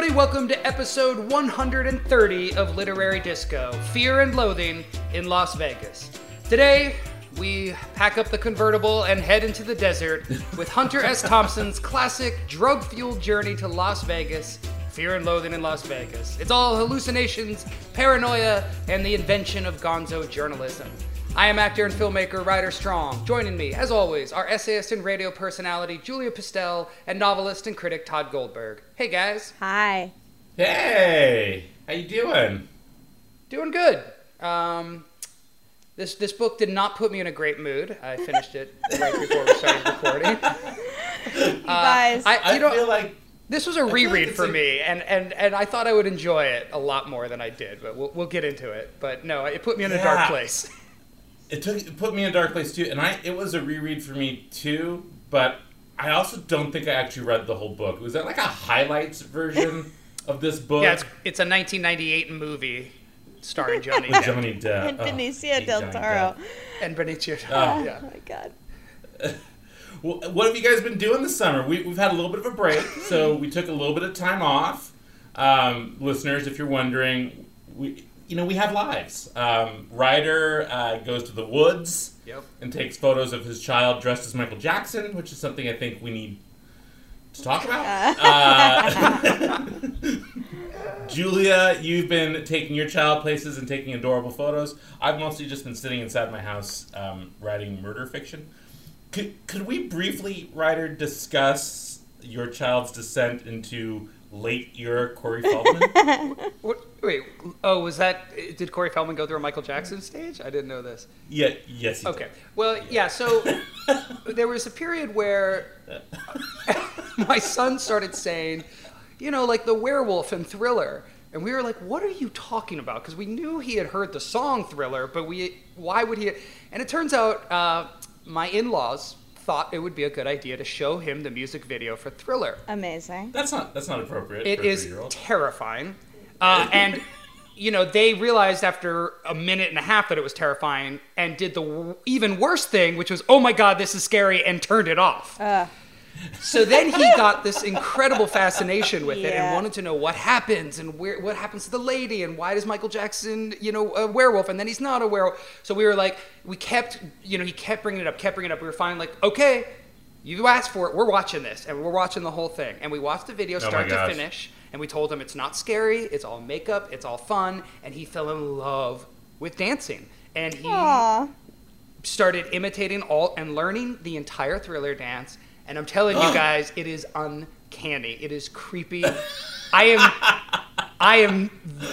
everybody. Welcome to episode 130 of Literary Disco Fear and Loathing in Las Vegas. Today, we pack up the convertible and head into the desert with Hunter S. Thompson's classic drug fueled journey to Las Vegas Fear and Loathing in Las Vegas. It's all hallucinations, paranoia, and the invention of gonzo journalism. I am actor and filmmaker Rider Strong. Joining me, as always, are essayist and radio personality Julia Pistell and novelist and critic Tod Goldberg. Hey guys, Hi. Hey, how you doing? doing good. Um, this this book did not put me in a great mood. I finished it right before we started recording. You guys. I, I you know, feel like this was a feel like reread for a- me, and, and, and I thought I would enjoy it a lot more than I did, but we'll, we'll get into it. But no, it put me in a dark place. it took it put me in a dark place too, and I it was a reread for me too. But I also don't think I actually read the whole book. Was that like a highlights version of this book? Yeah, it's, it's a 1998 movie starring Johnny with Depp Johnny Depp and Oh, Benicio hate del Toro. And Benicio. Oh. yeah. Oh my god. Well, what have you guys been doing this summer? We, we've had a little bit of a break, so we took a little bit of time off. Um, listeners, if you're wondering, we you know we have lives. Um, Rider uh, goes to the woods Yep. and takes photos of his child dressed as Michael Jackson, which is something I think we need to talk about. Uh, Julia, you've been taking your child places and taking adorable photos. I've mostly just been sitting inside my house um, writing murder fiction. Could, could we briefly, Rider, discuss your child's descent into late era Corey Feldman? What, wait, oh, was that. Did Corey Feldman go through a Michael Jackson stage? I didn't know this. yeah, yes. he Okay. Well, yeah, so there was a period where my son started saying, you know, like the werewolf and Thriller. And we were like, what are you talking about? Because we knew he had heard the song Thriller, but we, why would he? And it turns out uh, my in laws thought it would be a good idea to show him the music video for Thriller. Amazing. That's not that's not appropriate. It for a is terrifying. Uh, and, you know, they realized after a minute and a half that it was terrifying and did the w- even worse thing, which was, oh my God, this is scary, and turned it off. Uh, So then he got this incredible fascination with it and wanted to know what happens and where, what happens to the lady and why does Michael Jackson, you know, a werewolf and then he's not a werewolf. So we were like, we kept, you know, he kept bringing it up, kept bringing it up. We were finally like, okay, you asked for it. We're watching this and we're watching the whole thing. And we watched the video Oh start to finish and we told him it's not scary, it's all makeup, it's all fun. And he fell in love with dancing. And he aw. started imitating all and learning the entire thriller dance. And i'm telling you guys it is uncanny. It is creepy. I am i am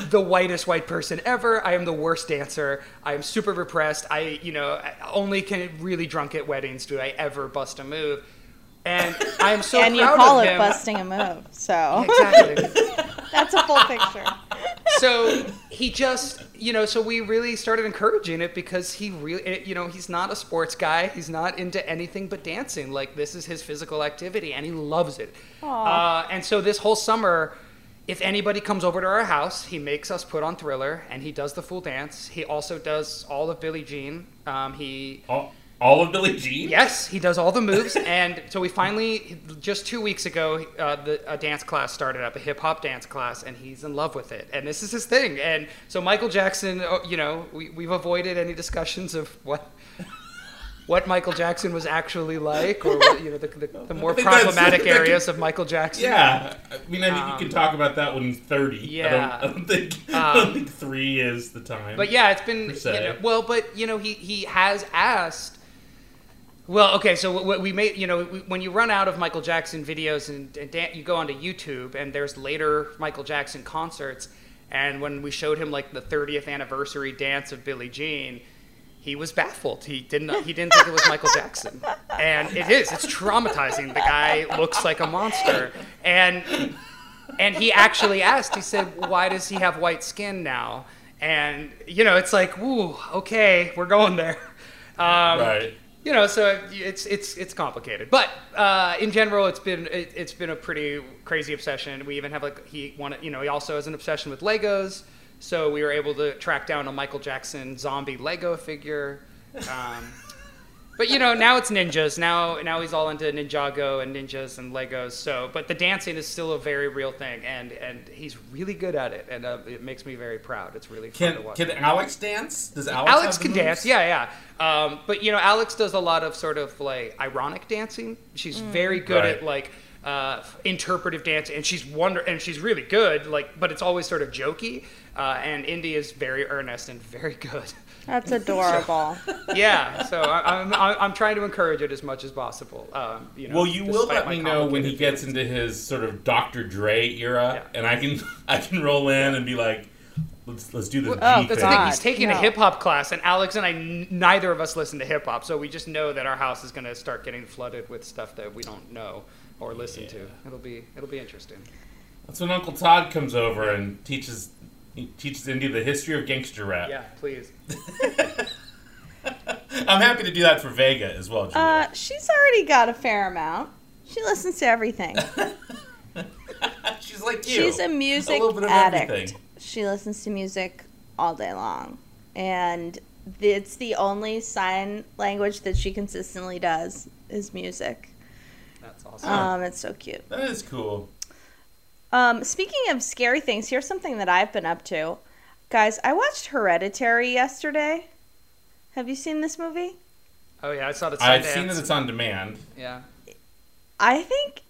the whitest white person ever. I am the worst dancer. I am super repressed. I you know only can really drunk at weddings do i ever bust a move and i am so and you call it him. busting a move. So. Exactly. That's a full picture. so he just you know so we really started encouraging it because he really you know he's not a sports guy. He's not into anything but dancing. Like this is his physical activity and he loves it. Aw. uh, and so this whole summer if anybody comes over to our house he makes us put on thriller and he does the full dance. He also does all of billie jean. Um, he all, all of Billie Jean. Yes, he does all the moves, and so we finally, just two weeks ago, uh, the, a dance class started up, a hip hop dance class, and he's in love with it, and this is his thing. And so Michael Jackson, oh, you know, we, we've avoided any discussions of what what Michael Jackson was actually like, or what, you know, the, the, the more I problematic that areas of Michael Jackson. Yeah, I mean, I think Um, you can talk about that when he's thirty. yeah. I don't, I don't think I Um, don't think three is the time. But yeah, it's been you know, well, but you know, he he has asked. Well, okay, so we made, you know, when you run out of Michael Jackson videos and, and dan- you go onto YouTube, and there's later Michael Jackson concerts, and when we showed him like the 30th anniversary dance of Billie Jean, he was baffled. He didn't he didn't think it was Michael Jackson, and it is. It's traumatizing. The guy looks like a monster, and and he actually asked. He said, "Why does he have white skin now?" And you know, it's like, "Ooh, okay, we're going there." Um, right. You know, so it's it's it's complicated, but uh, in general, it's been it, it's been a pretty crazy obsession. We even have like he wanted, you know, he also has an obsession with Legos, so we were able to track down a Michael Jackson zombie Lego figure. Um, But you know, now it's ninjas. Now, now he's all into Ninjago and ninjas and Legos. So, but the dancing is still a very real thing, and and he's really good at it, and uh, it makes me very proud. It's really fun to watch. can Alex dance? Does Alex? Alex have the can moves? dance, yeah, yeah. Um, but you know, Alex does a lot of sort of like ironic dancing. She's very good Right. at like uh, interpretive dance, and she's wonder, and she's really good. Like, but it's always sort of jokey. Uh, and Indy is very earnest and very good. That's adorable. yeah, so I, I'm I'm I'm trying to encourage it as much as possible. Um, you know, Well, you will let me know when he gets into his sort of Dr. Dre era, Yeah. and I can I can roll in and be like, let's let's do the Oh, G That's thing. the thing. God, He's taking a hip hop class, and Alex and I, n- neither of us listen to hip hop, so we just know that our house is going to start getting flooded with stuff that we don't know or listen to. It'll be it'll be interesting. That's when Uncle Tod comes over and teaches he teaches Indy the history of gangster rap. Yeah, please. I'm happy to do that for Vega as well, Julia. Uh, she's already got a fair amount. She listens to everything. She's like you. She's a music little bit of addict. everything. She listens to music all day long. And it's the only sign language that she consistently does is music. That's awesome. Um, it's so cute. That is cool. Um, speaking of scary things, here's something that I've been up to. Guys, I watched Hereditary yesterday. Have you seen this movie? oh yeah, I saw the. I've seen that it's on demand. Yeah. I think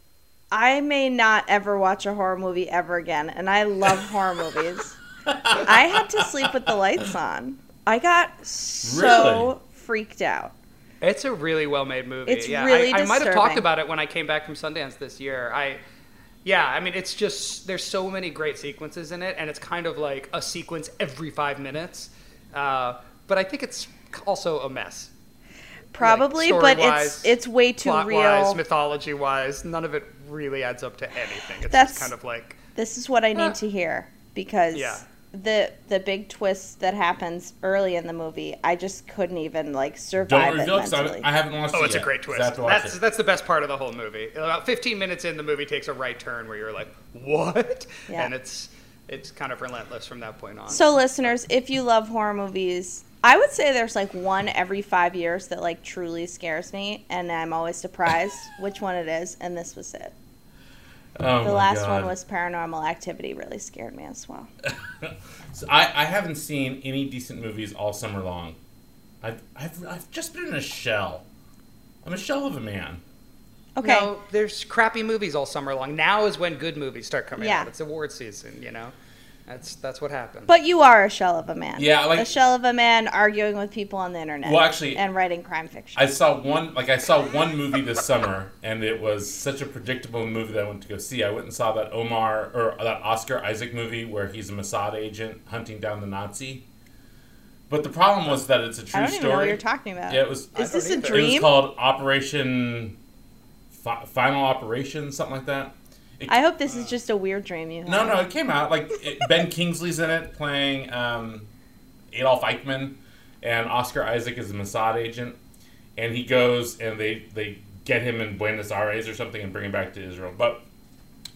I may not ever watch a horror movie ever again, and I love horror movies. I had to sleep with the lights on. I got so Really? freaked out. It's a really well made movie. It's yeah, really I, I might have talked about it when I came back from Sundance this year. I, yeah, I mean, it's just there's so many great sequences in it, and it's kind of like a sequence every five minutes. Uh, but I think it's also a mess. Probably, but it's it's way too real. mythology wise, none of it really adds up to anything. It's That's- just kind of like this is what I need to hear because Yeah. The the big twist that happens early in the movie, I just couldn't even like survive Don't survive it reveal because mentally. I haven't watched oh, it Oh, it's a great twist. have to watch That's it. that's the best part of the whole movie. About 15 minutes in, the movie takes a right turn where you're like, "What?" Yeah. And it's it's kind of relentless from that point on. So, listeners, if you love horror movies, I would say there's like one every five years that like truly scares me, and I'm always surprised which one it is, and this was it. Oh The last God. one was Paranormal Activity, really scared me as well. So I, I haven't seen any decent movies all summer long. I've, I've, I've just been in a shell. I'm a shell of a man. Okay, No, there's crappy movies all summer long. Now is when good movies start coming Yeah. out. It's award season, you know. That's that's what happens. but you are a shell of a man. Yeah, like- a shell of a man arguing with people on the internet. Well, actually- and writing crime fiction. I saw one like I saw one movie this summer, and it was such a predictable movie that I went to go see. I went and saw that Omar or that Oscar Isaac movie where he's a Mossad agent hunting down the Nazi. But the problem was that it's a true I don't even story. know what you're talking about. Yeah, it was. I Is this a don't. It was called Operation Fi- Final Operation, something like that. It- I hope this is just a weird dream you have. no, no, it came out like it, Ben Kingsley's in it playing um, Adolf Eichmann, and Oscar Isaac is a Mossad agent, and he goes and they they get him in Buenos Aires or something and bring him back to Israel. But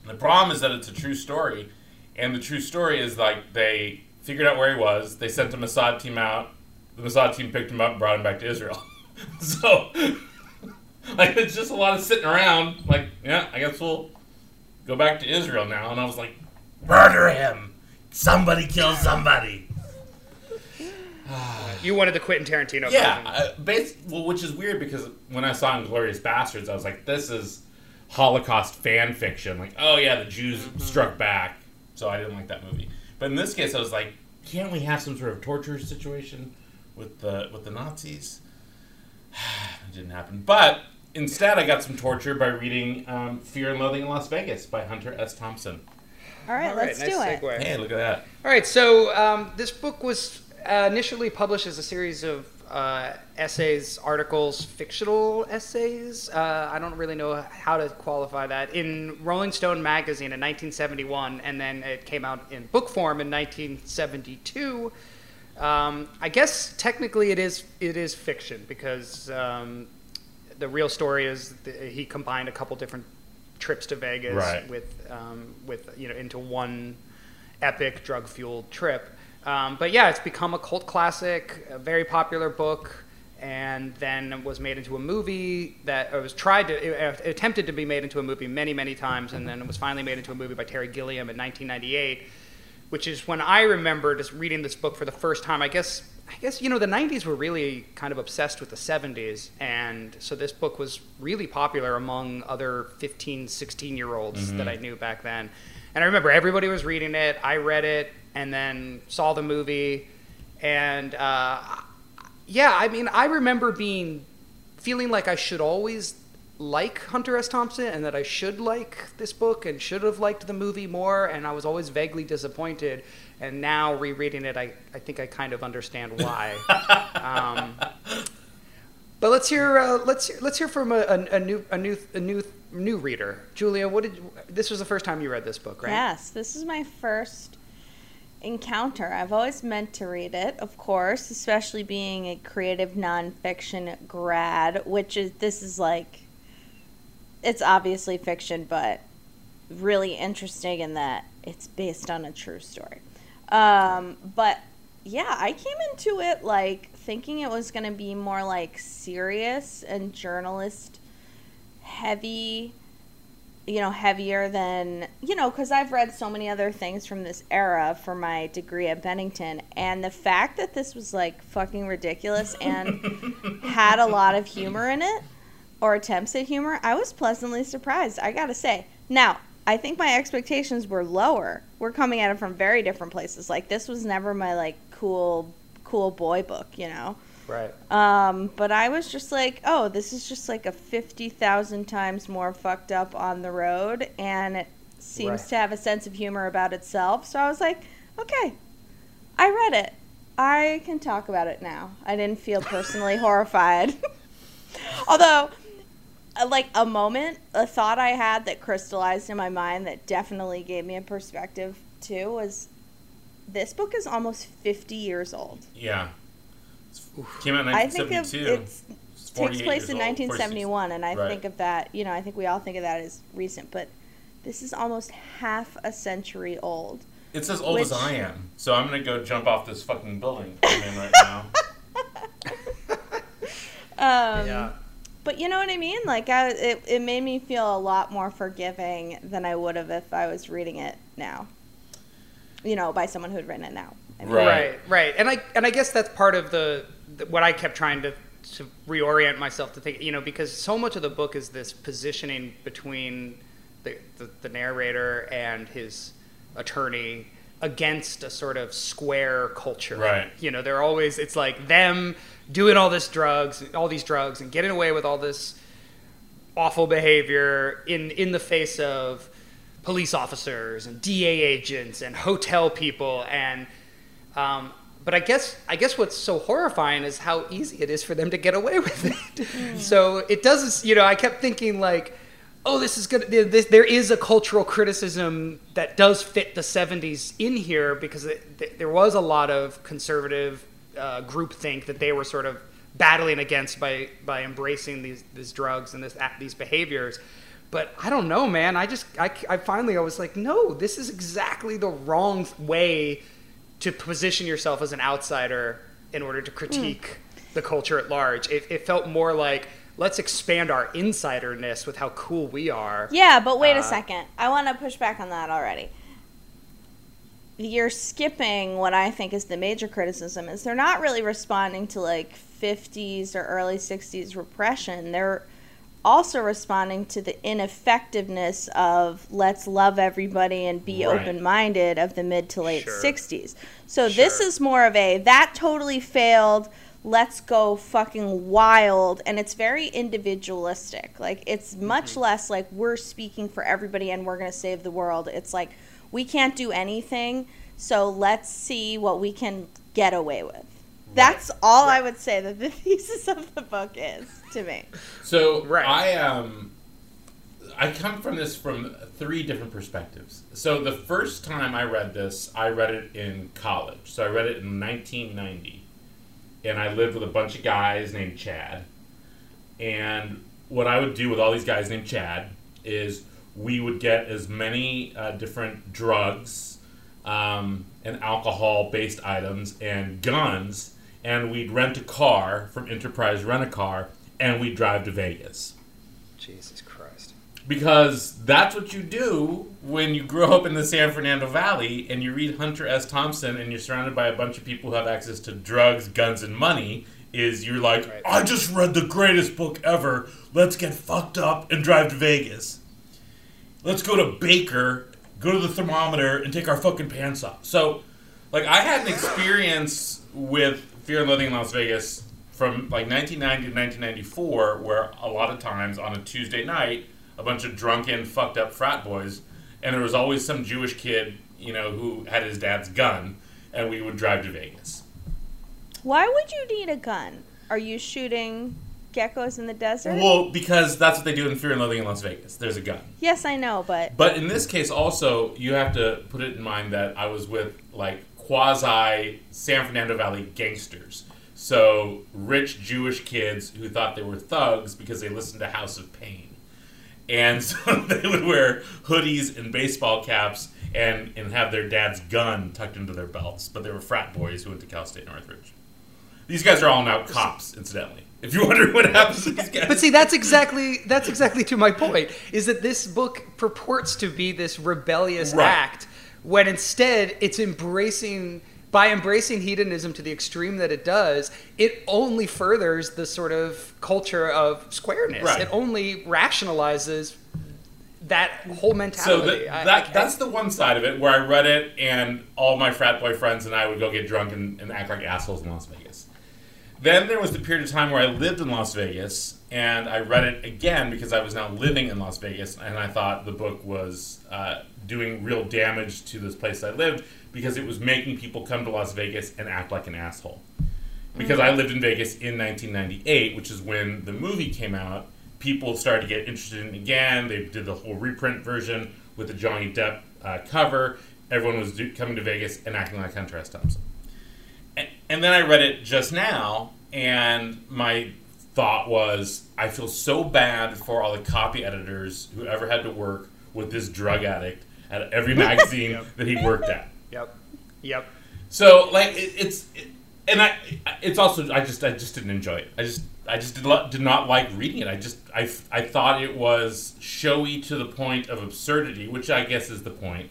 the problem is that it's a true story, and the true story is like they figured out where he was. They sent a Mossad team out. The Mossad team picked him up and brought him back to Israel. so, like, it's just a lot of sitting around. Like, yeah, I guess we'll go back to Israel now. And I was like, murder him. Somebody kill somebody. you wanted the Quentin Tarantino Yeah, uh, bas- well, which is weird because when I saw Inglourious Basterds, I was like, this is Holocaust fan fiction. Like, oh yeah, the Jews Mm-hmm. struck back, so I didn't like that movie. But in this case, I was like, can't we have some sort of torture situation with the with the Nazis? it didn't happen. But instead, I got some torture by reading um, Fear and Loathing in Las Vegas by Hunter S. Thompson. All right, All right, let's nice do it. segue. Hey, look at that. All right, so um, this book was uh, initially published as a series of uh, essays, articles, fictional essays. Uh, I don't really know how to qualify that. In Rolling Stone magazine in 1971, and then it came out in book form in 1972. Um, I guess technically it is it is fiction because um, the real story is he combined a couple different trips to Vegas Right. with um, with you know into one epic drug fueled trip. Um, but yeah, it's become a cult classic, a very popular book, and then was made into a movie that it was tried to it, attempted to be made into a movie many many times, and then it was finally made into a movie by Terry Gilliam in 1998, which is when I remember just reading this book for the first time. I guess I guess you know the 90s were really kind of obsessed with the 70s, and so this book was really popular among other 15, 16 year olds Mm-hmm. that I knew back then. And I remember everybody was reading it. I read it and then saw the movie, and uh, yeah, I mean, I remember being feeling like I should always like Hunter S. Thompson and that I should like this book and should have liked the movie more, and I was always vaguely disappointed. And now rereading it, I, I think I kind of understand why. um, but let's hear uh, let's hear, let's hear from a, a, a new a new a new new reader, Julia. What did this was the first time you read this book, right? Yes, this is my first encounter. I've always meant to read it, of course, especially being a creative nonfiction grad, which is this is like it's obviously fiction, but really interesting in that it's based on a true story. Um, but yeah, I came into it like thinking it was going to be more like serious and journalist heavy you know, heavier than, you know, because I've read so many other things from this era for my degree at Bennington. And the fact that this was like fucking ridiculous and had a lot of humor in it or attempts at humor, I was pleasantly surprised, I gotta say. Now, I think my expectations were lower. We're coming at it from very different places. Like, this was never my, like, cool, cool boy book, you know? Right. Um, but I was just like, oh, this is just like a 50,000 times more fucked up on the road, and it seems Right. to have a sense of humor about itself. So I was like, okay, I read it. I can talk about it now. I didn't feel personally horrified. Although, like a moment, a thought I had that crystallized in my mind that definitely gave me a perspective too was this book is almost 50 years old. Yeah. Came out in I think of 1972. it's It's takes place years in old, 1971 and i Right. think of that you know i think we all think of that as recent but this is almost half a century old It's as old as I am. So I'm going to go jump off this fucking building I'm in right now. um, yeah. But you know what i mean? Like I, it, it made me feel a lot more forgiving than i would have if i was reading it now. You know by someone who had written it now. I mean, Right. right right. And i and i guess that's part of the, the what i kept trying to to reorient myself to think you know because so much of the book is this positioning between the the, the narrator and his attorney against a sort of square culture. Right. you know they're always it's like them doing all this drugs all these drugs and getting away with all this awful behavior in in the face of police officers and DA agents and hotel people and um, but I guess I guess what's so horrifying is how easy it is for them to get away with it. so it doesn't you know I kept thinking like oh this is good this, there is a cultural criticism that does fit the 70s in here because it, th- there was a lot of conservative uh, groupthink that they were sort of battling against by by embracing these these drugs and this these behaviors but I don't know, man. I just, I, I finally, I was like, no, this is exactly the wrong way to position yourself as an outsider in order to critique the culture at large. It, it felt more like, let's expand our insiderness with how cool we are. yeah but wait Uh, a second i want to push back on that already you're skipping what I think is the major criticism is they're not really responding to like 50s or early 60s repression. They're also responding to the ineffectiveness of let's love everybody and be Right. open-minded of the mid to late Sure. 60s. So this is more of a that totally failed. Let's go fucking wild and it's very individualistic. Like it's much mm-hmm. less like we're speaking for everybody and we're going to save the world. It's like we can't do anything, so let's see what we can get away with. That's all I would say that the thesis of the book is to me. So Right. I um I come from this from three different perspectives. So the first time I read this, I read it in college. So I read it in 1990, and I lived with a bunch of guys named Chad. And what I would do with all these guys named Chad is we would get as many uh, different drugs um, and alcohol-based items and guns and we'd rent a car from Enterprise Rent a Car, and we'd drive to Vegas Jesus Christ. because that's what you do when you grow up in the San Fernando Valley and you read Hunter S. Thompson and you're surrounded by a bunch of people who have access to drugs, guns, and money. Is you're like, Right. I just read the greatest book ever. Let's get fucked up and drive to Vegas. Let's go to Baker, go to the thermometer, and take our fucking pants off. So, like, I had an experience with Fear and Loathing in Las Vegas from like 1990 to 1994, where a lot of times on a Tuesday night, a bunch of drunken, fucked up frat boys, and there was always some Jewish kid, you know, who had his dad's gun, and we would drive to Vegas. Why would you need a gun? Are you shooting geckos in the desert? Well, because that's what they do in Fear and Loathing in Las Vegas. There's a gun. yes, I know, but But in this case, also, you have to put it in mind that I was with like quasi San Fernando Valley gangsters. So rich Jewish kids who thought they were thugs because they listened to House of Pain. And so they would wear hoodies and baseball caps and, and have their dad's gun tucked into their belts. But they were frat boys who went to Cal State Northridge. These guys are all now cops, incidentally. If you're wondering what happens to these guys. But see, that's exactly that's exactly to my point. Is that this book purports to be this rebellious Right. act, when instead it's embracing by embracing hedonism to the extreme that it does, it only furthers the sort of culture of squareness. Right. It only rationalizes that whole So mentality. the, I- that I- that's the one side of it where I read it, and all my frat boy friends and I would go get drunk and, and act like assholes in Las Vegas. Then there was the period of time where I lived in Las Vegas, and I read it again because I was now living in Las Vegas, and I thought the book was uh, doing real damage to this place I lived because it was making people come to Las Vegas and act like an asshole. Because I lived in Vegas in 1998, which is when the movie came out, people started to get interested in it again. They did the whole reprint version with the Johnny Depp uh, cover. Everyone was do- coming to Vegas and acting like Hunter S. Thompson. And, then I read it just now, and my thought was, I feel so bad for all the copy editors who ever had to work with this drug addict at every magazine Yep. that he worked at. Yep. Yep. So like it, it's, it, and I, it's also I just I just didn't enjoy it. I just I just did not, did not like reading it. I just I, I thought it was showy to the point of absurdity, which I guess is the point.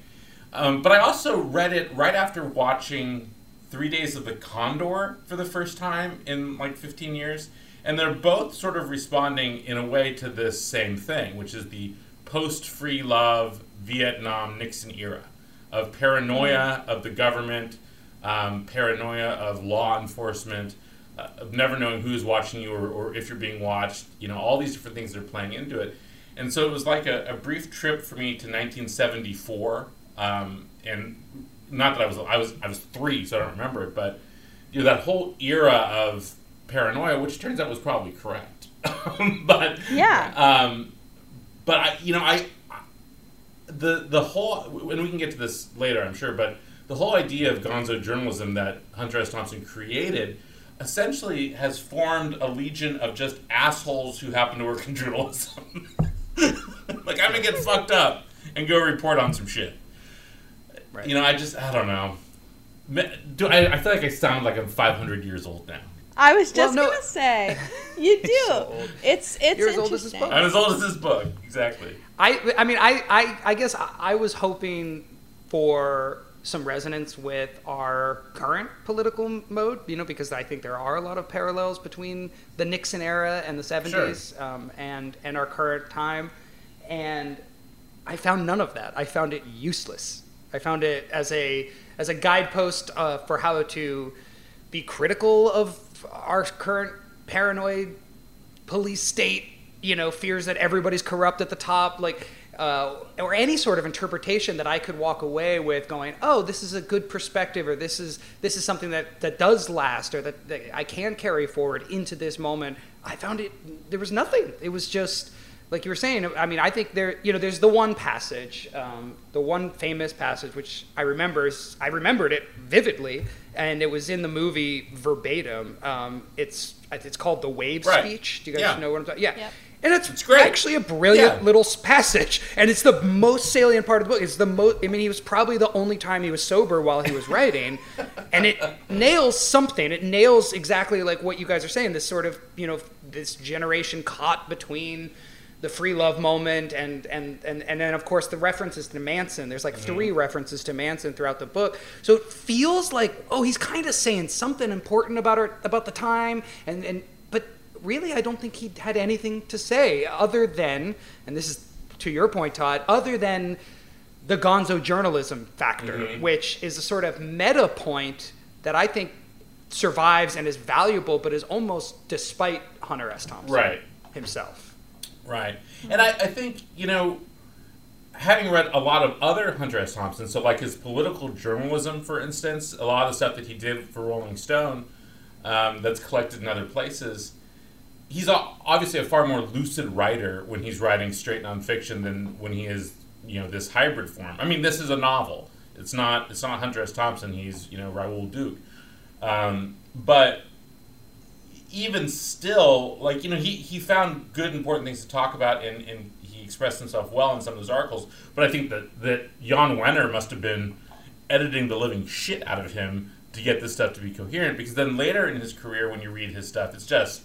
Um, but I also read it right after watching Three Days of the Condor for the first time in like 15 years, and they're both sort of responding in a way to this same thing, which is the post-free love Vietnam Nixon era of paranoia of the government, um, paranoia of law enforcement, uh, of never knowing who's watching you or, or if you're being watched. You know, all these different things that are playing into it. And so it was like a, a brief trip for me to 1974, um, and not that I was I was I was three, so I don't remember it, but you know that whole era of paranoia, which turns out was probably correct. but Yeah. um, but I, you know, I the the whole and we can get to this later, I'm sure, but the whole idea of gonzo journalism that Hunter S. Thompson created essentially has formed a legion of just assholes who happen to work in journalism. like I'm gonna get fucked up and go report on some shit. Right. You know, I just I don't know. Do I, I feel like I sound like I'm 500 years old now. I was just Well, no- gonna say you do. so it's it's You're as old as this book. I'm as old as this book, exactly. I, I mean, I, I, I guess I, I was hoping for some resonance with our current political mode, you know, because I think there are a lot of parallels between the Nixon era and the 70s um, and, and our current time. And I found none of that. I found it useless. I found it as a, as a guidepost uh, for how to be critical of our current paranoid police state, you know, fears that everybody's corrupt at the top, like, uh, or any sort of interpretation that I could walk away with, going, "Oh, this is a good perspective," or "This is this is something that that does last," or that, that I can carry forward into this moment. I found it. There was nothing. It was just like you were saying. I mean, I think there, you know, there's the one passage, um, the one famous passage which I remember. I remembered it vividly, and it was in the movie verbatim. Um, it's it's called the wave Right. speech. Do you guys Yeah. know what I'm talking? Yeah. Yep. And it's, It's great. actually a brilliant Yeah. little passage, and it's the most salient part of the book. It's the most. I mean, he was probably the only time he was sober while he was writing, and it nails something. It nails exactly like what you guys are saying. This sort of you know this generation caught between the free love moment and and and and then of course the references to Manson. There's like three references to Manson throughout the book, so it feels like oh he's kind of saying something important about our about the time and and but really, I don't think he had anything to say other than, and this is to your point, Tod, other than the gonzo journalism factor, Mhm. which is a sort of meta point that I think survives and is valuable, but is almost despite Hunter S. Thompson Right. himself. Right. And I, I think, you know, having read a lot of other Hunter S. Thompson, so like his political journalism, for instance, a lot of the stuff that he did for Rolling Stone um, that's collected in other places, he's obviously a far more lucid writer when he's writing straight nonfiction than when he is, you know, this hybrid form. I mean, this is a novel. It's not. It's not Hunter S. Thompson. He's, you know, Raoul Duke. Um, but even still, like you know, he, he found good important things to talk about, and, and he expressed himself well in some of those articles. But I think that that Jan Wenner must have been editing the living shit out of him to get this stuff to be coherent. Because then later in his career, when you read his stuff, it's just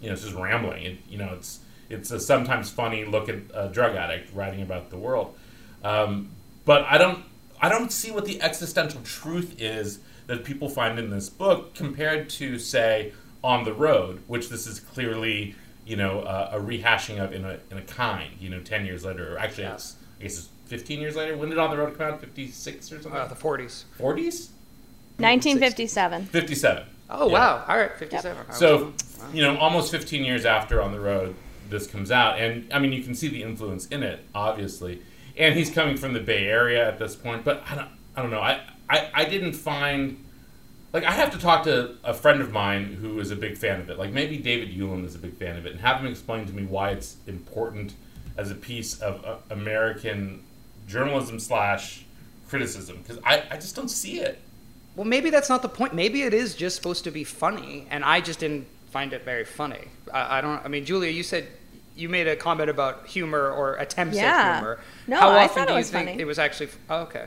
you know, it's just rambling. It, you know, it's it's a sometimes funny look at a drug addict writing about the world. Um, but I don't I don't see what the existential truth is that people find in this book compared to say on the road, which this is clearly you know uh, a rehashing of in a in a kind. You know, ten years later, or actually, Yeah. it's I guess it's fifteen years later. When did on the road come out? Fifty six or Uh, something? the 40s. Forties? 1957. Fifty seven. Oh, Yeah. wow. All right, 57. I So, wow. you know, almost 15 years after On the Road, this comes out. And, I mean, you can see the influence in it, obviously. And he's coming from the Bay Area at this point. But I don't, I don't know. I, I, I didn't find. Like, I have to talk to a friend of mine who is a big fan of it. Like, maybe David Hewlin is a big fan of it. And have him explain to me why it's important as a piece of uh, American journalism slash criticism. Because I, I just don't see it. Well, maybe that's not the point. Maybe it is just supposed to be funny, and I just didn't find it very funny. I, I don't. I mean, Julia, you said you made a comment about humor or attempts Yeah. at humor. No, How I often thought do it you was think funny. it was actually? Oh, okay.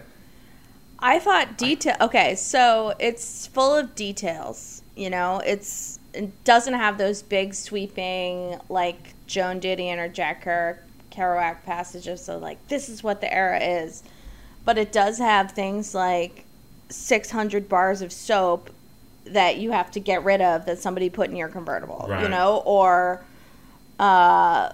I thought detail. Okay, so it's full of details. You know, it's it doesn't have those big sweeping like Joan Didion or Jack Ker- Kerouac passages. So like, this is what the era is, but it does have things like 600 bars of soap that you have to get rid of that somebody put in your convertible. You know, or uh,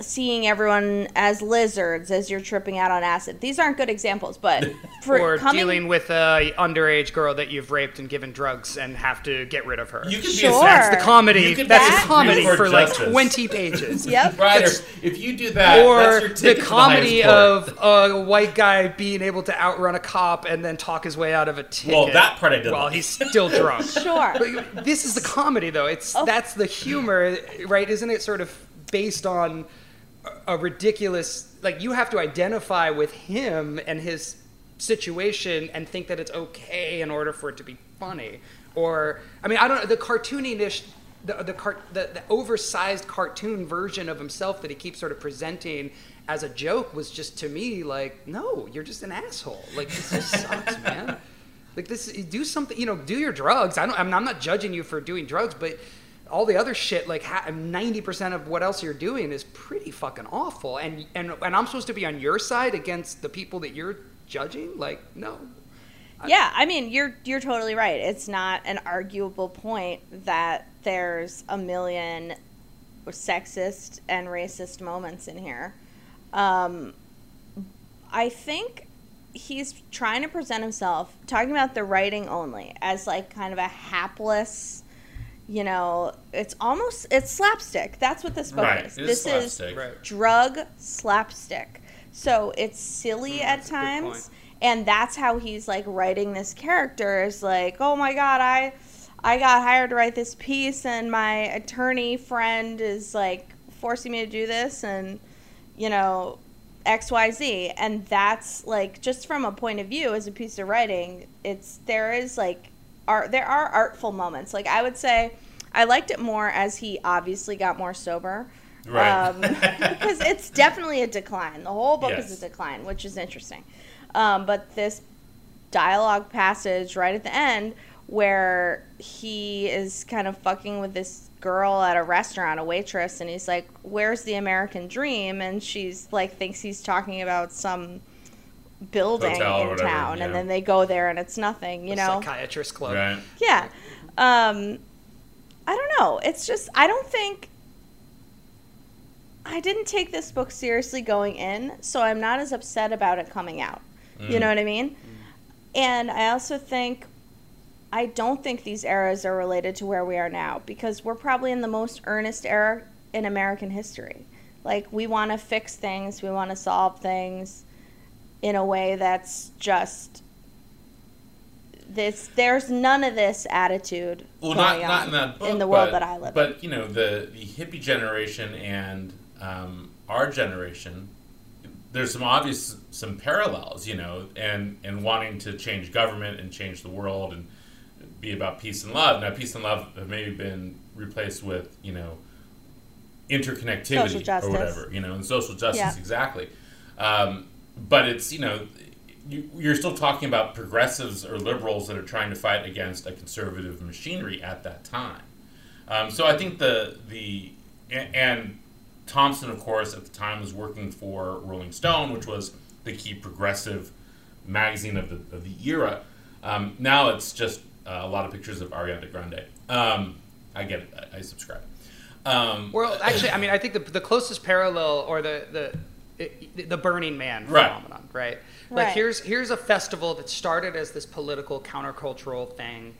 seeing everyone as lizards as you're tripping out on acid. These aren't good examples, but for or coming, dealing with a underage girl that you've raped and given drugs and have to get rid of her. You could be a Sure. that's the comedy. You could That's be a comedy Court for like 20 pages. Yep. Rider, if you do that, that's or your the ticket to the comedy of a white guy being able to outrun a cop and then talk his way out of a ticket. Well, that part I did While he's still drunk. Sure. But this is the comedy, though. It's Oh. that's the humor, right? Isn't it sort of based on a ridiculous? Like you have to identify with him and his situation and think that it's okay in order for it to be funny. Or I mean, I don't know the cartoonish. The the, cart, the the oversized cartoon version of himself that he keeps sort of presenting as a joke was just to me like, no, you're just an asshole. Like this just sucks, man. Like this, do something. You know, do your drugs. I don't. I'm not judging you for doing drugs, but all the other shit, like ninety percent of what else you're doing, is pretty fucking awful. And and and I'm supposed to be on your side against the people that you're judging. Like, no. Yeah, I mean, you're you're totally right. It's not an arguable point that there's a million sexist and racist moments in here. Um, I think he's trying to present himself, talking about the writing only, as like kind of a hapless. You know, it's almost it's slapstick. That's what this book Right, is. it is This slapstick. is Right. drug slapstick. So it's silly Mm, at that's a good times and that's how he's like writing this character is like oh my god i i got hired to write this piece and my attorney friend is like forcing me to do this and you know xyz and that's like just from a point of view as a piece of writing it's there is like art there are artful moments like i would say i liked it more as he obviously got more sober Right. Um, because it's definitely a decline. The whole book Yes. is a decline, which is interesting. Um, but this dialogue passage right at the end where he is kind of fucking with this girl at a restaurant, a waitress, and he's like, "Where's the American dream?" And she's like, thinks he's talking about some building Hotel in whatever, town, yeah. and then they go there and it's nothing. You The know, psychiatrist club. right. yeah. Um, I don't know. It's just I don't think I didn't take this book seriously going in, so I'm not as upset about it coming out. You know Mm. what I mean? And I also think I don't think these eras are related to where we are now because we're probably in the most earnest era in American history. Like we want to fix things, we want to solve things in a way that's just this there's none of this attitude Well, not not in that book, in the world but, that I live in. But you know, the the hippie generation and um, our generation, there's some obvious some parallels, you know, and and wanting to change government and change the world and be about peace and love. Now, peace and love have maybe been replaced with you know interconnectivity or whatever, you know, and social justice Yeah. exactly. Um, but it's you know you, you're still talking about progressives or liberals that are trying to fight against a conservative machinery at that time. Um, so I think the the and Thompson, of course, at the time was working for Rolling Stone, which was the key progressive magazine of the of the era. Um, now it's just uh, a lot of pictures of Ariana Grande. Um, I get it. I, I subscribe. Um, Well, actually, I mean, I think the, the closest parallel or the the it, the Burning Man Right. phenomenon, right? Like Right. here's here's a festival that started as this political countercultural thing,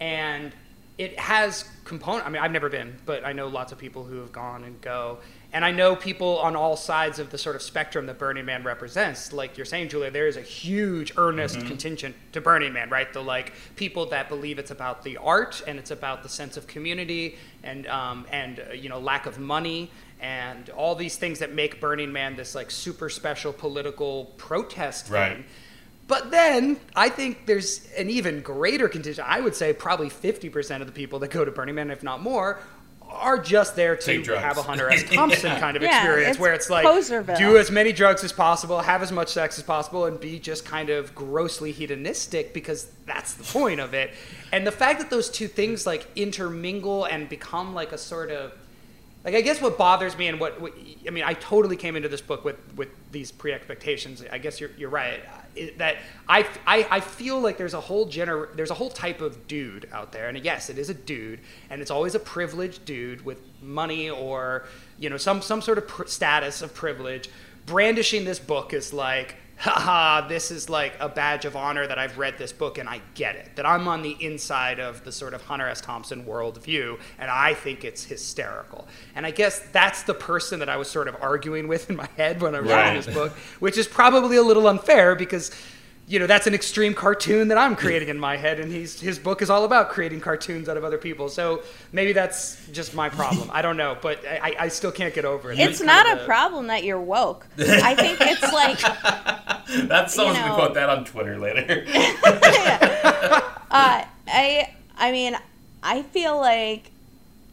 and it has component. I mean, I've never been, but I know lots of people who have gone and go, and I know people on all sides of the sort of spectrum that Burning Man represents. Like you're saying, Julia, there is a huge earnest contingent to Burning Man, right? The like people that believe it's about the art and it's about the sense of community and um, and uh, you know lack of money and all these things that make Burning Man this like super special political protest Right. thing. But then I think there's an even greater contingent. I would say probably 50% of the people that go to Burning Man, if not more, are just there to have a Hunter S. Thompson Yeah. kind of Yeah, experience it's where it's like Poserville. do as many drugs as possible, have as much sex as possible, and be just kind of grossly hedonistic because that's the point of it. And the fact that those two things like intermingle and become like a sort of like I guess what bothers me and what, what I mean I totally came into this book with with these pre-expectations. I guess you're you're right. That I, I I feel like there's a whole gener there's a whole type of dude out there. And yes it is a dude and it's always a privileged dude with money or you know some some sort of pr- status of privilege. Brandishing this book is like haha this is like a badge of honor that I've read this book and I get it. That I'm on the inside of the sort of Hunter S. Thompson worldview and I think it's hysterical. And I guess that's the person that I was sort of arguing with in my head when I was Right. reading this book which is probably a little unfair because you know that's an extreme cartoon that I'm creating in my head and he's his book is all about creating cartoons out of other people. So maybe that's just my problem. I don't know but I, I still can't get over it. It's That's not kind a problem that you're woke. I think it's like That's someone's You gonna quote that on Twitter later. uh, I I mean I feel like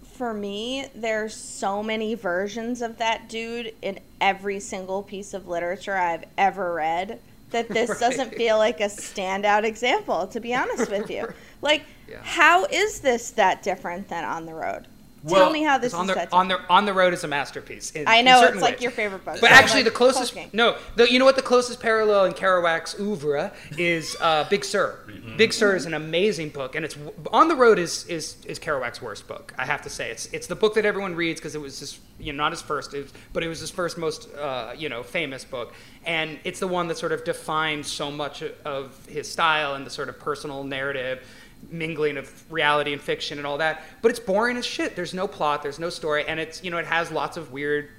for me there's so many versions of that dude in every single piece of literature I've ever read that this Right. doesn't feel like a standout example to be honest with you. Like Yeah. how is this that different than on the road? Tell Well, me how this on is the on the on the road is a masterpiece. in- I know certain it's like ways. your favorite book. But so actually, like, the closest poking. no, the, you know what the closest parallel in Kerouac's oeuvre is uh, Big Sur. Mm-hmm. Big Sur is an amazing book, and it's on the road is is is Kerouac's worst book. I have to say, it's it's the book that everyone reads because it was his you know not his first, it was, but it was his first most uh, you know famous book, and it's the one that sort of defines so much of his style and the sort of personal narrative mingling of reality and fiction and all that. But it's boring as shit. There's no plot, there's no story, and it's you know it has lots of weird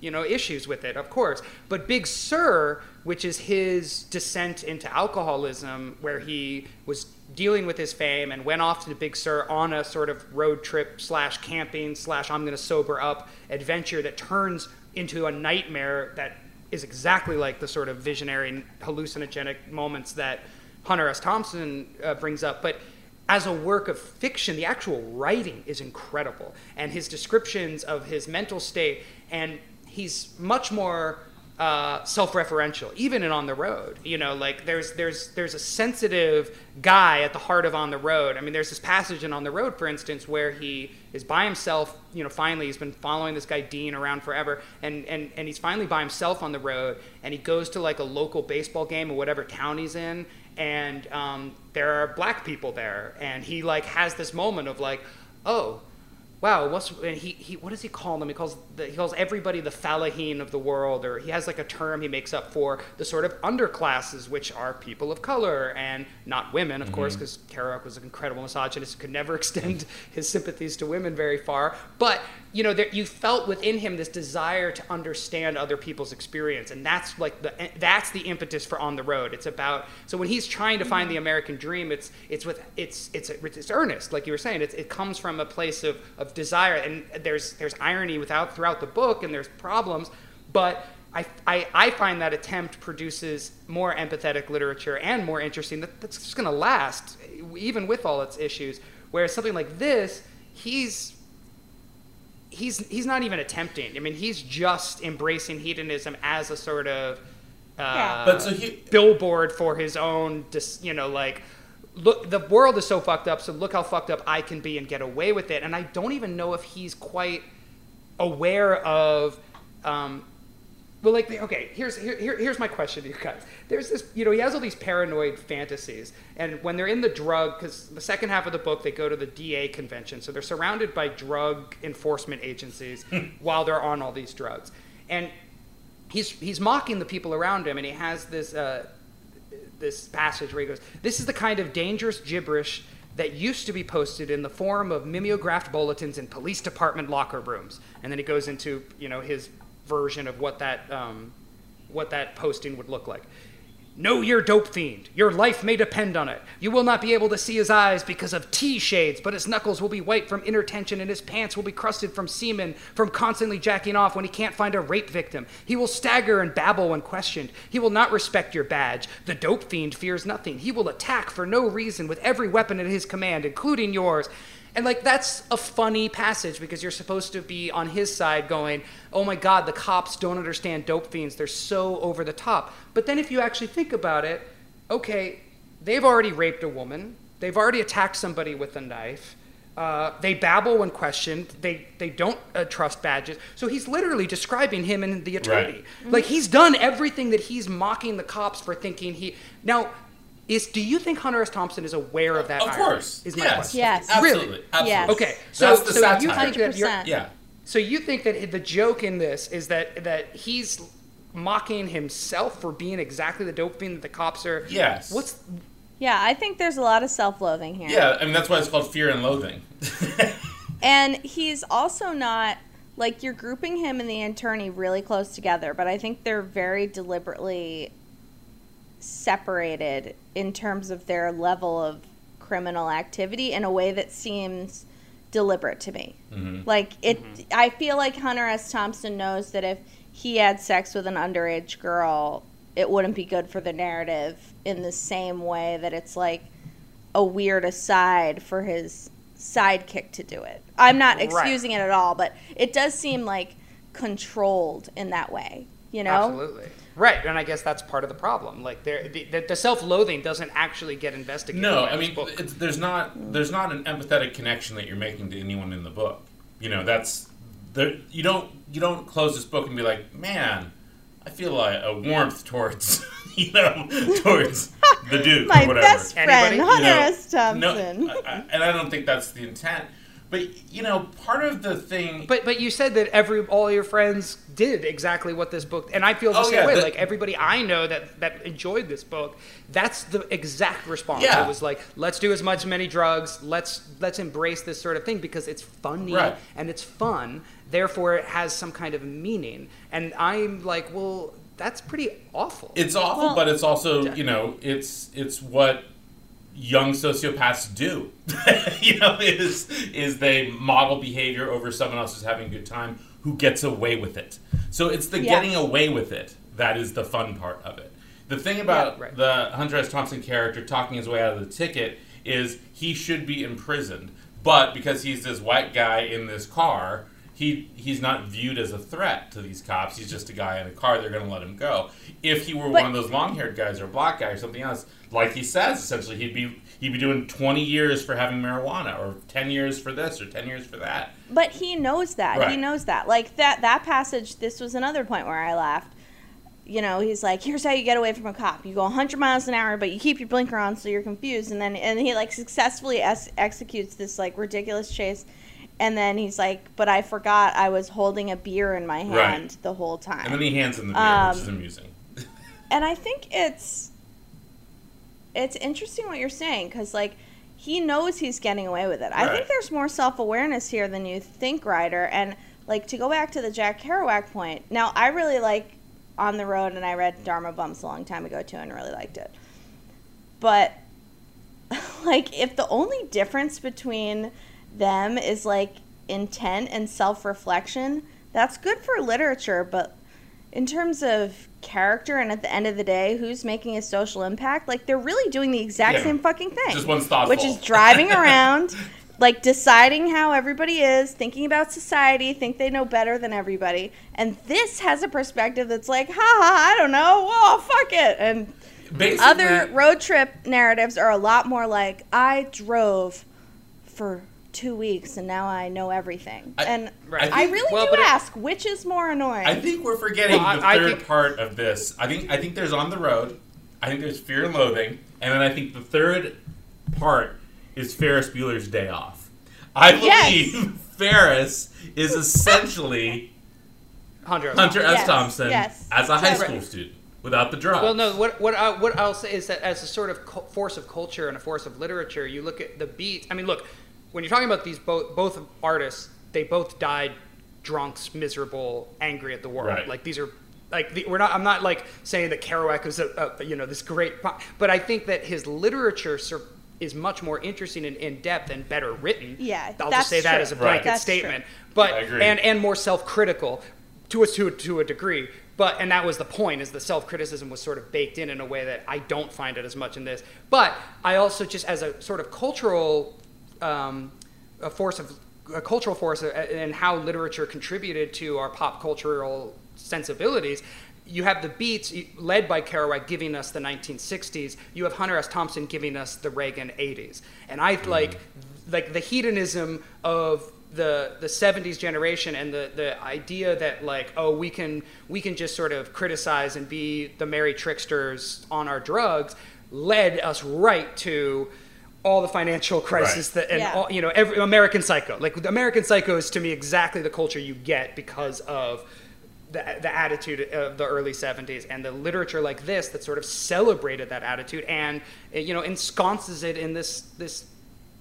you know issues with it of course but big sur which is his descent into alcoholism where he was dealing with his fame and went off to big sur on a sort of road trip slash camping slash i'm to sober up adventure that turns into a nightmare that is exactly like the sort of visionary hallucinogenic moments that hunter s thompson uh, brings up but as a work of fiction, the actual writing is incredible, and his descriptions of his mental state, and he's much more uh, self-referential, even in On the Road. You know, like there's there's there's a sensitive guy at the heart of On the Road. I mean, there's this passage in On the Road, for instance, where he is by himself. You know, finally he's been following this guy Dean around forever, and and and he's finally by himself on the road, and he goes to like a local baseball game or whatever town he's in, and um, there are black people there, and he like has this moment of like, oh wow, what's and he, he what does he call them? He calls the, he calls everybody the fellahin of the world, or he has like a term he makes up for the sort of underclasses, which are people of color and not women, of mm-hmm. course, because Kerouac was an incredible misogynist, could never extend his sympathies to women very far. But you know, there, you felt within him this desire to understand other people's experience, and that's like the that's the impetus for On the Road. It's about so when he's trying to find the American dream, it's it's with it's it's it's earnest, like you were saying. It's, it comes from a place of, of desire, and there's there's irony without throughout the book, and there's problems, but I, I, I, find that attempt produces more empathetic literature and more interesting that, that's just going to last even with all its issues whereas something like this he's he's he's not even attempting. I mean, he's just embracing hedonism as a sort of uh, yeah. but so he, billboard for his own, dis, you know, like look, the world is so fucked up. So look how fucked up I can be and get away with it. And I don't even know if he's quite aware of um, well, like, okay, here's here, here's my question to you guys. There's this, you know, he has all these paranoid fantasies, and when they're in the drug, because the second half of the book they go to the DA convention, so they're surrounded by drug enforcement agencies while they're on all these drugs, and he's he's mocking the people around him, and he has this uh, this passage where he goes, "This is the kind of dangerous gibberish." That used to be posted in the form of mimeographed bulletins in police department locker rooms, and then he goes into you know his version of what that um, what that posting would look like. Know your dope fiend. Your life may depend on it. You will not be able to see his eyes because of tea shades, but his knuckles will be white from inner tension and his pants will be crusted from semen from constantly jacking off when he can't find a rape victim. He will stagger and babble when questioned. He will not respect your badge. The dope fiend fears nothing. He will attack for no reason with every weapon at his command, including yours. And like that's a funny passage because you're supposed to be on his side going, "Oh my god, the cops don't understand dope fiends. They're so over the top." But then if you actually think about it, okay, they've already raped a woman. They've already attacked somebody with a knife. Uh, they babble when questioned. They they don't uh, trust badges. So he's literally describing him and the attorney. Right. Like he's done everything that he's mocking the cops for thinking he. Now is do you think Hunter S. Thompson is aware of that? Of course, is my yes. question. Yes, absolutely, really? absolutely. Yes. Okay, so That's the so satire. you think that you're, yeah. So you think that the joke in this is that that he's mocking himself for being exactly the dope fiend that the cops are. Yes. What's yeah, I think there's a lot of self-loathing here. Yeah, I mean that's why it's called fear and loathing. and he's also not like you're grouping him and the attorney really close together, but I think they're very deliberately separated in terms of their level of criminal activity in a way that seems deliberate to me. Mm-hmm. Like it mm-hmm. I feel like Hunter S. Thompson knows that if he had sex with an underage girl, it wouldn't be good for the narrative in the same way that it's like a weird aside for his sidekick to do it. I'm not excusing right. it at all, but it does seem like controlled in that way, you know? Absolutely. Right, and I guess that's part of the problem. Like, the, the, the self-loathing doesn't actually get investigated. No, I mean, there's not there's not an empathetic connection that you're making to anyone in the book. You know, that's there. You don't you don't close this book and be like, man, I feel like a warmth towards you know towards the dude My or whatever. best friend, Anybody? Hunter you know, S. Thompson. No, I, I, and I don't think that's the intent. But you know, part of the thing. But but you said that every all your friends did exactly what this book, and I feel the oh, same yeah, way. The, like everybody I know that that enjoyed this book, that's the exact response. Yeah. It was like, let's do as much many drugs. Let's let's embrace this sort of thing because it's funny right. and it's fun. Therefore, it has some kind of meaning. And I'm like, well, that's pretty awful. It's awful, well, but it's also you know, it's it's what young sociopaths do. you know, is is they model behavior over someone else who's having a good time who gets away with it. So it's the yes. getting away with it that is the fun part of it. The thing about yeah, right. the Hunter S. Thompson character talking his way out of the ticket is he should be imprisoned, but because he's this white guy in this car, he he's not viewed as a threat to these cops. He's just a guy in a car. They're going to let him go. If he were But- one of those long-haired guys or a black guy or something else, like he says, essentially he'd be he'd be doing 20 years for having marijuana or 10 years for this or 10 years for that. But he knows that. He knows that. Like that that passage. This was another point where I laughed. You know, he's like, "Here's how you get away from a cop. You go 100 miles an hour, but you keep your blinker on, so you're confused." And then and he like successfully es- executes this like ridiculous chase. And then he's like, "But I forgot I was holding a beer in my hand Right. the whole time." And then he hands him the beer, Um, which is amusing. and I think it's it's interesting what you're saying because like he knows he's getting away with it. I think there's more self awareness here than you think, Rider. And like to go back to the Jack Kerouac point. Now I really like On the Road, and I read Dharma Bums a long time ago too, and really liked it. But like, if the only difference between them is like intent and self reflection, that's good for literature, but in terms of character and at the end of the day, who's making a social impact, like they're really doing the exact Yeah. same fucking thing. Just one's thoughtful. Which is driving around, like deciding how everybody is, thinking about society, think they know better than everybody. And this has a perspective that's like, haha, I don't know, oh, fuck it. And Basically, other road trip narratives are a lot more like, I drove for two weeks and now I know everything. I- and Right. I think- really well, do but it- ask, which is more annoying? I think we're forgetting Well, I- the I third think- part of this. I think I think there's on the road. I think there's fear and loathing, and then I think the third part is Ferris Bueller's Day Off. I Yes. believe Ferris is essentially Hunter. S. Hunter S. Yes, Thompson yes. as a high Right. school student without the drugs. Well, no. What what I, what I'll say is that as a sort of cu- force of culture and a force of literature, you look at the beats. I mean, look, when you're talking about these both both artists, they both died drunks, miserable, angry at the world. Right. Like these are. Like the, we're not. I'm not like saying that Kerouac was a, a you know this great, po- but I think that his literature sur- is much more interesting and in depth and better written. Yeah, I'll that's just say that as a blanket That's statement. true. But I and and more self-critical to a to a, to a degree. But and that was the point is the self-criticism was sort of baked in in a way that I don't find it as much in this. But I also just as a sort of cultural um, a force of a cultural force uh, and how literature contributed to our pop cultural sensibilities. You have the beats led by Kerouac giving us the 1960s. You have Hunter S. Thompson giving us the Reagan 80s. And I like like the hedonism of the the 70s generation and the the idea that like oh we can we can just sort of criticize and be the merry tricksters on our drugs led us right to all the financial crisis Right. that and Yeah. all, you know every American Psycho like the American Psycho is to me exactly the culture you get because of the, the attitude of the early 70s and the literature like this that sort of celebrated that attitude and uh, you know ensconces it in this this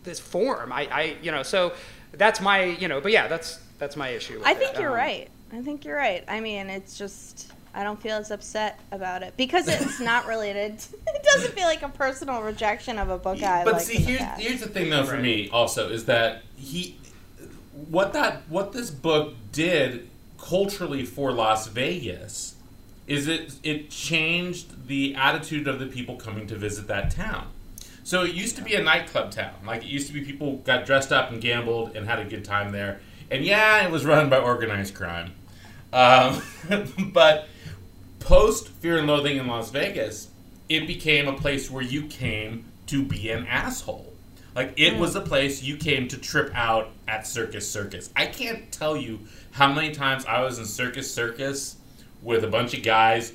this form I, I you know so that's my you know but yeah that's that's my issue with I it. think you're Um, right. I think you're right. I mean, it's just I don't feel as upset about it because it's not related. it doesn't feel like a personal rejection of a book I but liked see, in the here's here's the thing though for me also is that he, what that what this book did culturally for Las Vegas, is it it changed the attitude of the people coming to visit that town. So it used to be a nightclub town. Like it used to be people got dressed up and gambled and had a good time there. And yeah, it was run by organized crime. Um, but post Fear and Loathing in Las Vegas, it became a place where you came to be an asshole. Like it was a place you came to trip out at Circus Circus. I can't tell you how many times I was in Circus Circus with a bunch of guys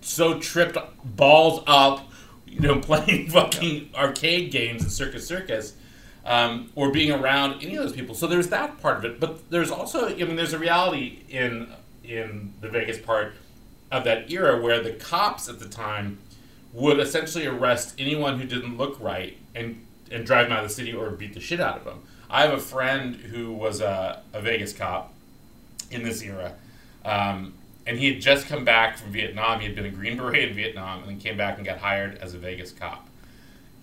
so tripped balls up, you know, playing fucking arcade games in Circus Circus, um, or being around any of those people. So there's that part of it, but there's also, I mean, there's a reality in in the Vegas part of that era where the cops at the time would essentially arrest anyone who didn't look right and and drive them out of the city or beat the shit out of them. I have a friend who was a, a Vegas cop in this era. Um, and he had just come back from Vietnam. He had been a Green Beret in Vietnam and then came back and got hired as a Vegas cop.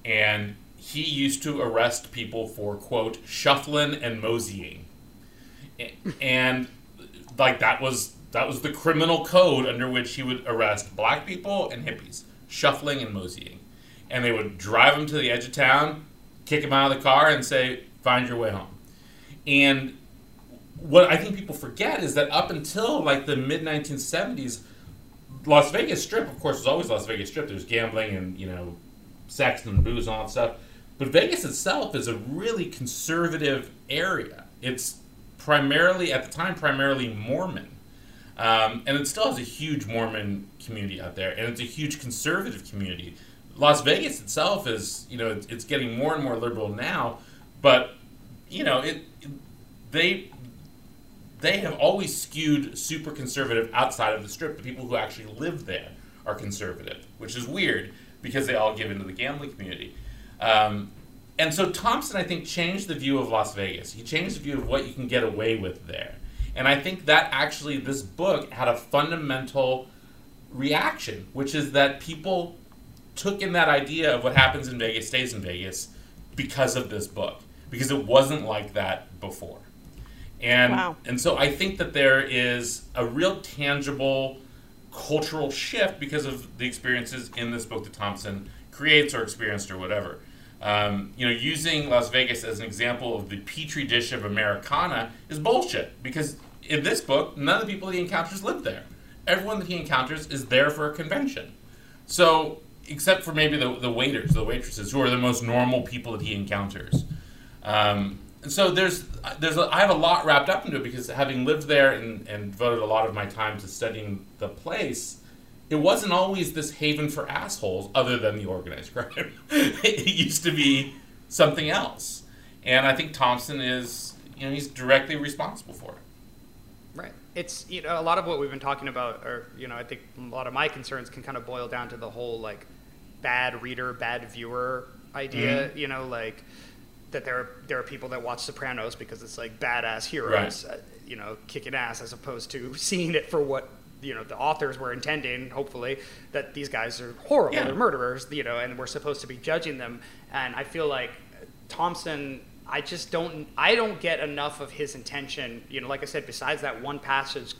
And he used to arrest people for, quote, shuffling and moseying. And like that was that was the criminal code under which he would arrest black people and hippies, shuffling and moseying. And they would drive them to the edge of town, kick him out of the car and say, "Find your way home." And what I think people forget is that up until like the mid 1970s, Las Vegas Strip, of course, was always Las Vegas Strip. There's gambling and you know, sex and booze and all that stuff. But Vegas itself is a really conservative area. It's primarily at the time primarily Mormon. Um, and it still has a huge Mormon community out there, and it's a huge conservative community. Las Vegas itself is, you know, it's, getting more and more liberal now, but you know, it they they have always skewed super conservative outside of the strip. The people who actually live there are conservative, which is weird because they all give into the gambling community. Um, and so Thompson, I think, changed the view of Las Vegas. He changed the view of what you can get away with there. And I think that actually, this book had a fundamental reaction, which is that people took in that idea of what happens in Vegas stays in Vegas because of this book, because it wasn't like that before. And, Wow. and so I think that there is a real tangible cultural shift because of the experiences in this book that Thompson creates or experienced or whatever. Um, you know, using Las Vegas as an example of the petri dish of Americana is bullshit because in this book, none of the people he encounters live there. Everyone that he encounters is there for a convention. So, except for maybe the, the waiters, the waitresses, who are the most normal people that he encounters. Um, and so there's there's a, I have a lot wrapped up into it because having lived there and, and devoted a lot of my time to studying the place, it wasn't always this haven for assholes other than the organized crime. it used to be something else. And I think Thompson is, you know, he's directly responsible for it. Right. It's you know a lot of what we've been talking about, or you know, I think a lot of my concerns can kind of boil down to the whole like bad reader, bad viewer idea. You know, like that there are there are people that watch Sopranos because it's like badass heroes, uh, you know, kicking ass, as opposed to seeing it for what you know the authors were intending. Hopefully, that these guys are horrible, Yeah. they're murderers, you know, and we're supposed to be judging them. And I feel like Thompson, I just don't, I don't get enough of his intention. You know, like I said, besides that one passage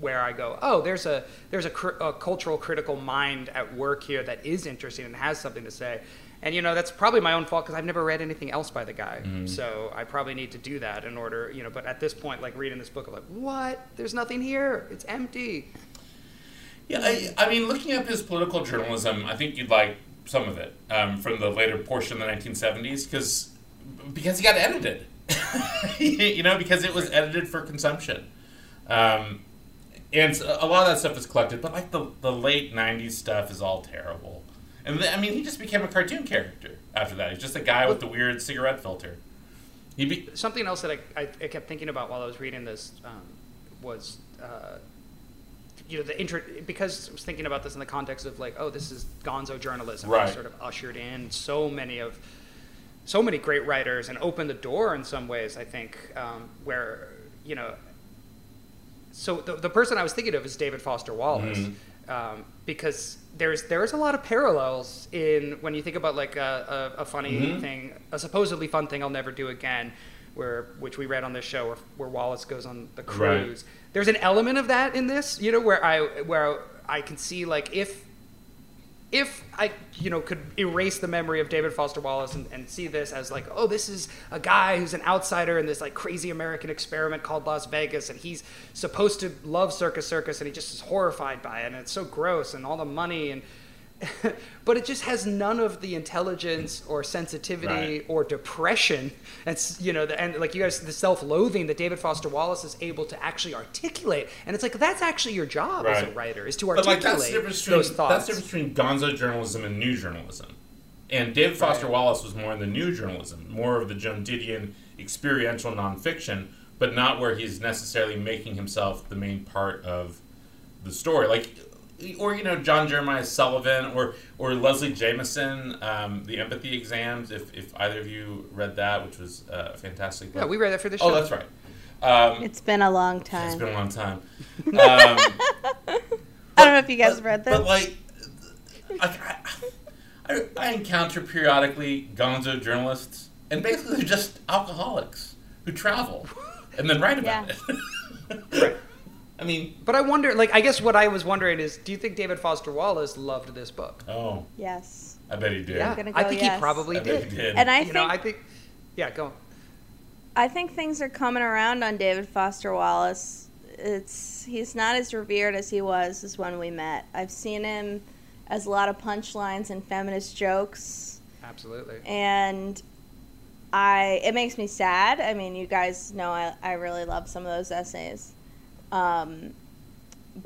where I go, oh, there's a there's a, cr- a cultural critical mind at work here that is interesting and has something to say. And you know that's probably my own fault because I've never read anything else by the guy. So I probably need to do that in order, you know. But at this point, like reading this book, I'm like, what? There's nothing here. It's empty. Yeah, I, I mean, looking up his political journalism, I think you'd like some of it um, from the later portion of the 1970s because because he got edited, you know, because it was edited for consumption, um, and a lot of that stuff is collected. But like the the late 90s stuff is all terrible, and I mean, he just became a cartoon character after that. He's just a guy with the weird cigarette filter. He be, Something else that I, I, I kept thinking about while I was reading this um, was, uh, you know, the intro because I was thinking about this in the context of like, oh, this is Gonzo journalism. Right. sort of ushered in so many of, so many great writers and opened the door in some ways. I think um, where you know. So the, the person I was thinking of is David Foster Wallace, um, because there's there's a lot of parallels in when you think about like a, a, a funny thing, a supposedly fun thing I'll never do again, where which we read on this show where, where Wallace goes on the Right. cruise. There's an element of that in this, you know, where I where I can see like if if I, you know, could erase the memory of David Foster Wallace and, and see this as like, oh, this is a guy who's an outsider in this like crazy American experiment called Las Vegas, and he's supposed to love Circus Circus, and he just is horrified by it, and it's so gross, and all the money, and but it just has none of the intelligence or sensitivity Right. or depression, and you know, the, and like you guys, the self-loathing that David Foster Wallace is able to actually articulate, and it's like that's actually your job as a writer is to But articulate like that's the difference between those thoughts. that's the difference between Gonzo journalism and new journalism. And David Foster Right. Wallace was more in the new journalism, more of the Joan Didion experiential nonfiction, but not where he's necessarily making himself the main part of the story. Like, or you know, John Jeremiah Sullivan, or or Leslie Jamison, um, the Empathy Exams. If if either of you read that, which was uh, a fantastic. Yeah, book. we read that for the show. Oh, that's right. Um, It's been a long time. It's been a long time. Um, I don't know if you guys but, read that, But like, like I, I, I encounter periodically Gonzo journalists, and basically they're just alcoholics who travel and then write about it. Right. I mean, But I wonder, like, I guess what I was wondering is, do you think David Foster Wallace loved this book? oh, yes. I bet he did. Yeah, gonna I think yes. he probably I bet did. he did. And I you think know, I think. Yeah, go. I think things are coming around on David Foster Wallace. It's he's not as revered as he was as when we met. I've seen him as a lot of punchlines and feminist jokes, Absolutely. and I it makes me sad. I mean, you guys know I, I really love some of those essays, um,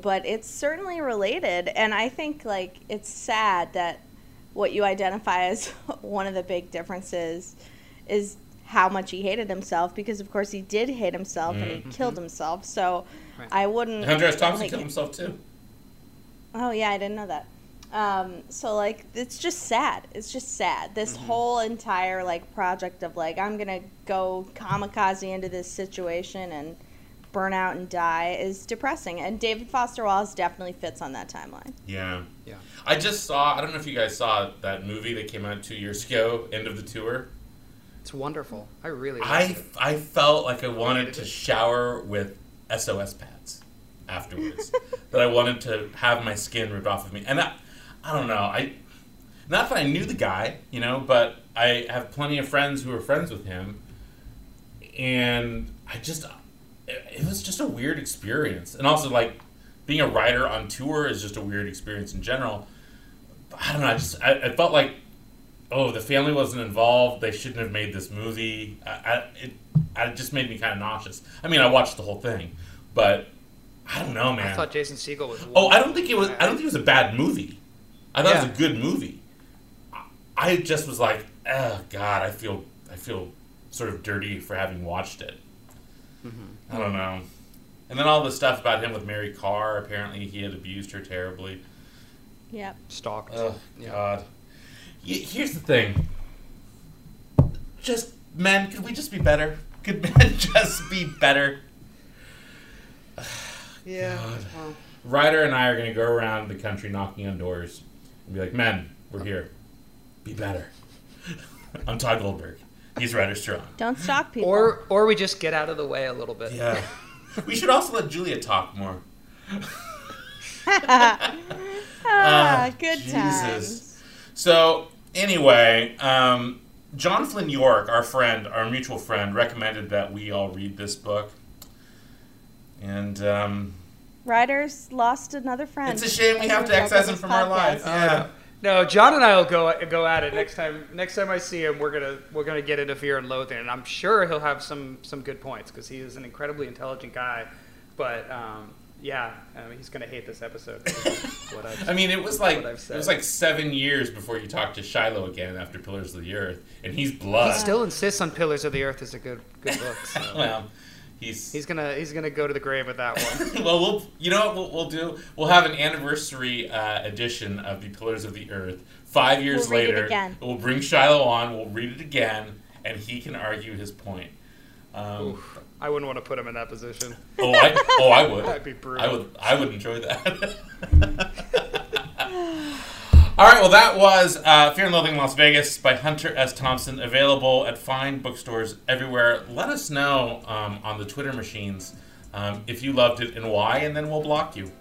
but it's certainly related, and I think like it's sad that what you identify as one of the big differences is how much he hated himself because of course he did hate himself and he killed himself so Right. i wouldn't Hunter S. Thompson like- killed himself too. oh yeah i didn't know that um, so like it's just sad it's just sad this whole entire like project of like i'm gonna go kamikaze into this situation and burn out and die is depressing and david foster wallace definitely fits on that timeline Yeah. Yeah. I just saw. I don't know if you guys saw that movie that came out two years ago, End of the Tour. It's wonderful. I really. I it. I felt like I wanted to shower with SOS pads afterwards. that I wanted to have my skin ripped off of me, and I, I don't know. I not that I knew the guy, you know, but I have plenty of friends who are friends with him, and I just it, it was just a weird experience, and also like being a writer on tour is just a weird experience in general. I don't know. I just I, I felt like oh, the family wasn't involved. They shouldn't have made this movie. I, I, it, it just made me kind of nauseous. I mean, I watched the whole thing, but I don't know, man. I thought Jason Segel was. oh, I don't think it was. I don't think it was a bad movie. I thought it was a good movie. I- I just was like, oh God, I feel, I feel sort of dirty for having watched it. Mm-hmm. I don't know. And then all the stuff about him with Mary Karr. Apparently, he had abused her terribly. yep stalked. Oh Yeah. God. Y- Here's the thing. Just men, could we just be better? Could men just be better? Yeah. God. well, Rider and I are gonna go around the country knocking on doors and be like, "Men, we're here. Be better." I'm Tod Goldberg. He's Rider Strong. don't stalk people or or we just get out of the way a little bit. Yeah. we should also let Julia talk more. ah, Ah, good Jesus. times So anyway, um, John Flynn York, our friend, our mutual friend, recommended that we all read this book. And um, Rider's lost another friend. it's a shame we have to result excise him this from our lives. Yeah. No, John and I will go go at it next time. Next time I see him, we're gonna we're gonna get into Fear and Loathing, and I'm sure he'll have some some good points because he is an incredibly intelligent guy. But um, yeah, I mean, he's gonna hate this episode. what I've, I mean, it was like it was like seven years before you talked to Shiloh again after Pillars of the Earth, and he's blood. he still insists on Pillars of the Earth is a good good book. So. well, he's He's gonna he's gonna go to the grave with that one. well, we'll you know what we'll, we'll do? We'll have an anniversary uh, edition of the Pillars of the Earth. Five years We'll read it later, again. we'll bring Shiloh on. We'll read it again, and he can argue his point. Um, Oof, I wouldn't want to put him in that position. oh, I, oh, I would. That'd be brutal. I would. I would enjoy that. All right. Well, that was uh, Fear and Loathing in Las Vegas by Hunter S. Thompson, available at fine bookstores everywhere. Let us know um, on the Twitter machines um, if you loved it and why, and then we'll block you.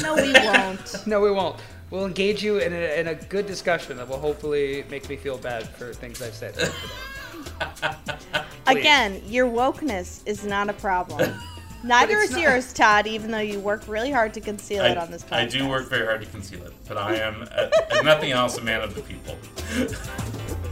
No, we won't. No, we won't. We'll engage you in a, in a good discussion that will hopefully make me feel bad for things I've said today. Again, your wokeness is not a problem. Neither it's is not. yours, Tod, even though you work really hard to conceal it on this podcast. I do work very hard to conceal it, but I am, if nothing else, a man of the people.